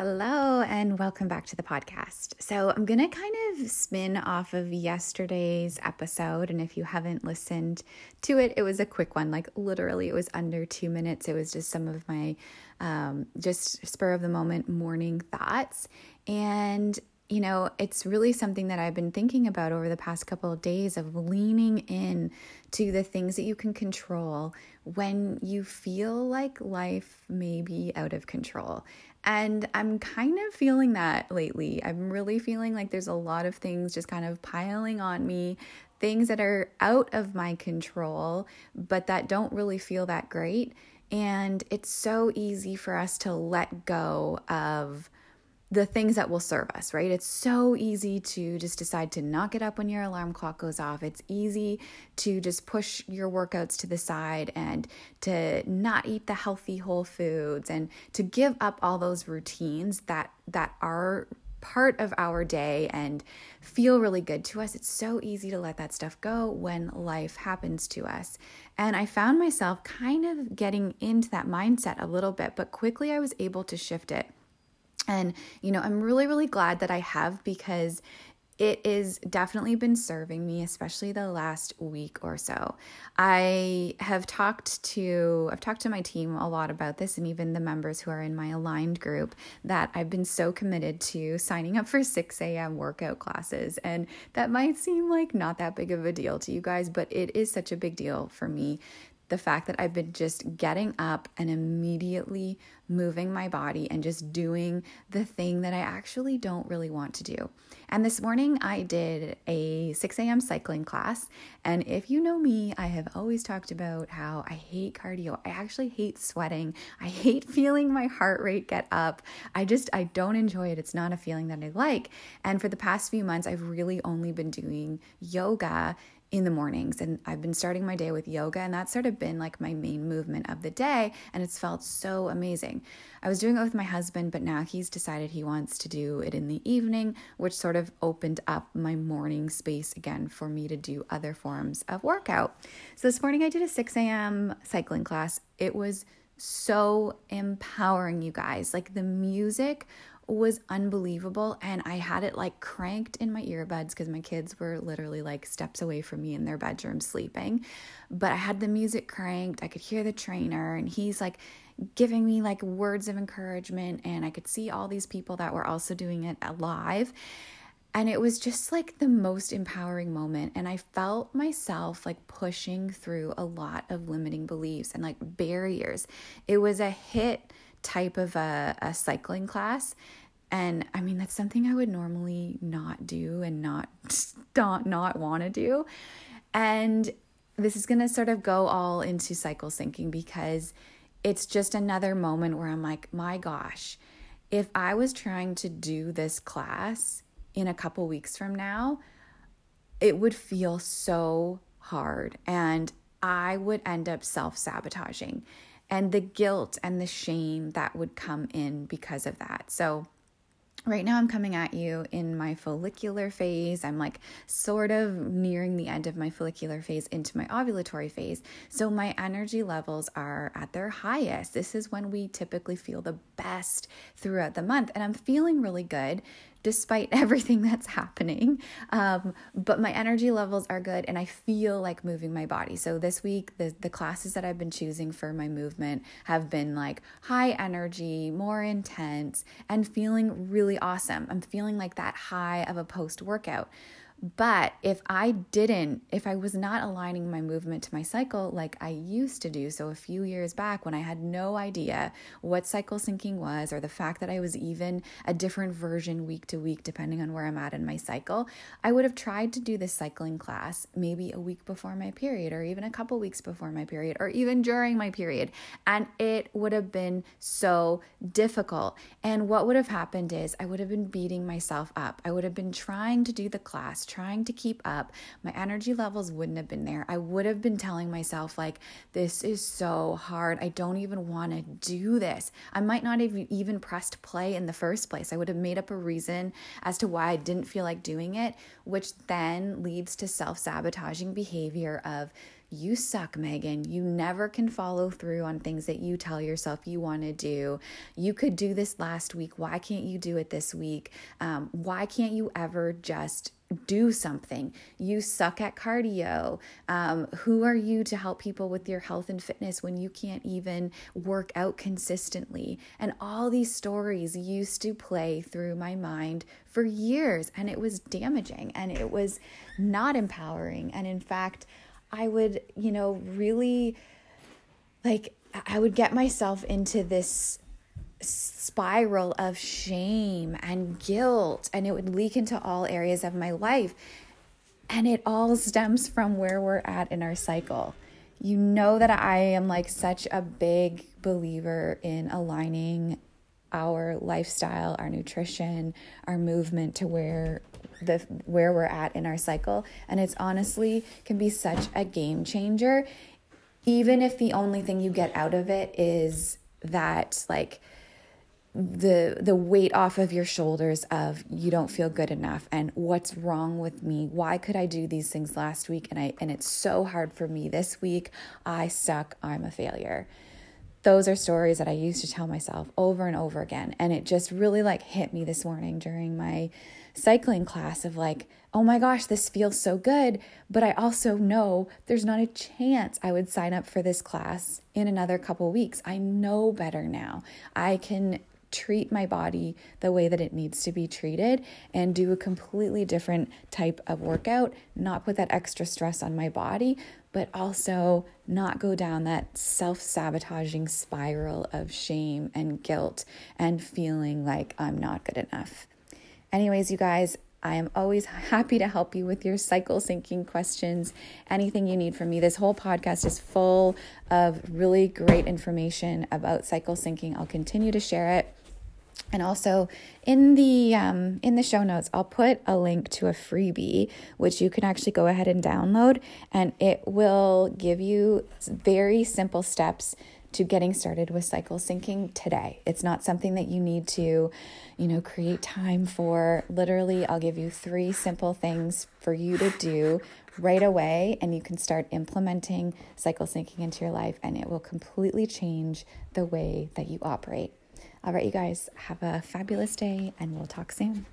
Hello, and welcome back to the podcast. So, I'm going to kind of spin off of yesterday's episode. And if you haven't listened to it, it was a quick one. Like, literally, it was under two minutes. It was just some of my um, just spur of the moment morning thoughts. And you know, it's really something that I've been thinking about over the past couple of days of leaning in to the things that you can control when you feel like life may be out of control. And I'm kind of feeling that lately. I'm really feeling like there's a lot of things just kind of piling on me, things that are out of my control, but that don't really feel that great. And it's so easy for us to let go of the things that will serve us, right? It's so easy to just decide to not get up when your alarm clock goes off. It's easy to just push your workouts to the side and to not eat the healthy whole foods and to give up all those routines that that are part of our day and feel really good to us. It's so easy to let that stuff go when life happens to us. And I found myself kind of getting into that mindset a little bit, but quickly I was able to shift it and, you know, I'm really, really glad that I have because it is definitely been serving me especially the last week or so. I have talked to i've talked to my team a lot about this and even the members who are in my aligned group that i've been so committed to signing up for 6 a.m workout classes. And that might seem like not that big of a deal to you guys but it is such a big deal for me the fact that I've been just getting up and immediately moving my body and just doing the thing that I actually don't really want to do. And this morning I did a 6 a.m. cycling class. And if you know me, I have always talked about how I hate cardio. I actually hate sweating. I hate feeling my heart rate get up. I just, I don't enjoy it. It's not a feeling that I like. And for the past few months, I've really only been doing yoga in the mornings and I've been starting my day with yoga and that's sort of been like my main movement of the day and it's felt so amazing. I was doing it with my husband but now he's decided he wants to do it in the evening which sort of opened up my morning space again for me to do other forms of workout. So this morning I did a 6 a.m. cycling class. It was so empowering you guys. Like the music was unbelievable and I had it like cranked in my earbuds because my kids were literally like steps away from me in their bedroom sleeping. But I had the music cranked. I could hear the trainer and he's like giving me like words of encouragement and I could see all these people that were also doing it live. And it was just like the most empowering moment. And I felt myself like pushing through a lot of limiting beliefs and like barriers. It was a HIIT type of a, a cycling class. And I mean, that's something I would normally not do and not, not, not want to do. And this is going to sort of go all into cycle syncing because it's just another moment where I'm like, my gosh, if I was trying to do this class in a couple weeks from now, it would feel so hard and I would end up self sabotaging and the guilt and the shame that would come in because of that. So, right now I'm coming at you in my follicular phase. I'm like sort of nearing the end of my follicular phase into my ovulatory phase. So my energy levels are at their highest. This is when we typically feel the best throughout the month. And I'm feeling really good despite everything that's happening. Um, but my energy levels are good and I feel like moving my body. So this week, the, the classes that I've been choosing for my movement have been like high energy, more intense, and feeling really awesome. I'm feeling like that high of a post workout. But if I didn't, if I was not aligning my movement to my cycle like I used to do, so a few years back when I had no idea what cycle syncing was, or the fact that I was even a different version week to week, depending on where I'm at in my cycle, I would have tried to do this cycling class maybe a week before my period, or even a couple weeks before my period, or even during my period. And it would have been so difficult. And what would have happened is I would have been beating myself up. I would have been trying to do the class trying to keep up, my energy levels wouldn't have been there. I would have been telling myself, like, this is so hard. I don't even want to do this. I might not have even pressed play in the first place. I would have made up a reason as to why I didn't feel like doing it, which then leads to self sabotaging behavior of, you suck, Megan. You never can follow through on things that you tell yourself you want to do. You could do this last week. Why can't you do it this week? Um, why can't you ever just do something. You suck at cardio. Um, who are you to help people with your health and fitness when you can't even work out consistently? And all these stories used to play through my mind for years, and it was damaging and it was not empowering. And in fact, I would, you know, really like, I would get myself into this spiral of shame and guilt, and it would leak into all areas of my life. And it all stems from where we're at in our cycle. You know that I am like such a big believer in aligning our lifestyle, our nutrition, our movement to where the where we're at in our cycle and it's honestly can be such a game changer even if the only thing you get out of it is that like the the weight off of your shoulders of you don't feel good enough and what's wrong with me why could i do these things last week and i and it's so hard for me this week i suck i'm a failure those are stories that i used to tell myself over and over again and it just really like hit me this morning during my cycling class of like, oh my gosh, this feels so good. But I also know there's not a chance I would sign up for this class in another couple weeks. I know better now. I can treat my body the way that it needs to be treated and do a completely different type of workout, not put that extra stress on my body, but also not go down that self sabotaging spiral of shame and guilt and feeling like I'm not good enough. Anyways, you guys, I am always happy to help you with your cycle syncing questions, anything you need from me. This whole podcast is full of really great information about cycle syncing. I'll continue to share it. And also in the um, in the show notes, I'll put a link to a freebie which you can actually go ahead and download, and it will give you very simple steps to getting started with cycle syncing today. It's not something that you need to, you know, create time for. Literally, I'll give you three simple things for you to do right away and you can start implementing cycle syncing into your life and it will completely change the way that you operate. All right, you guys, have a fabulous day and we'll talk soon.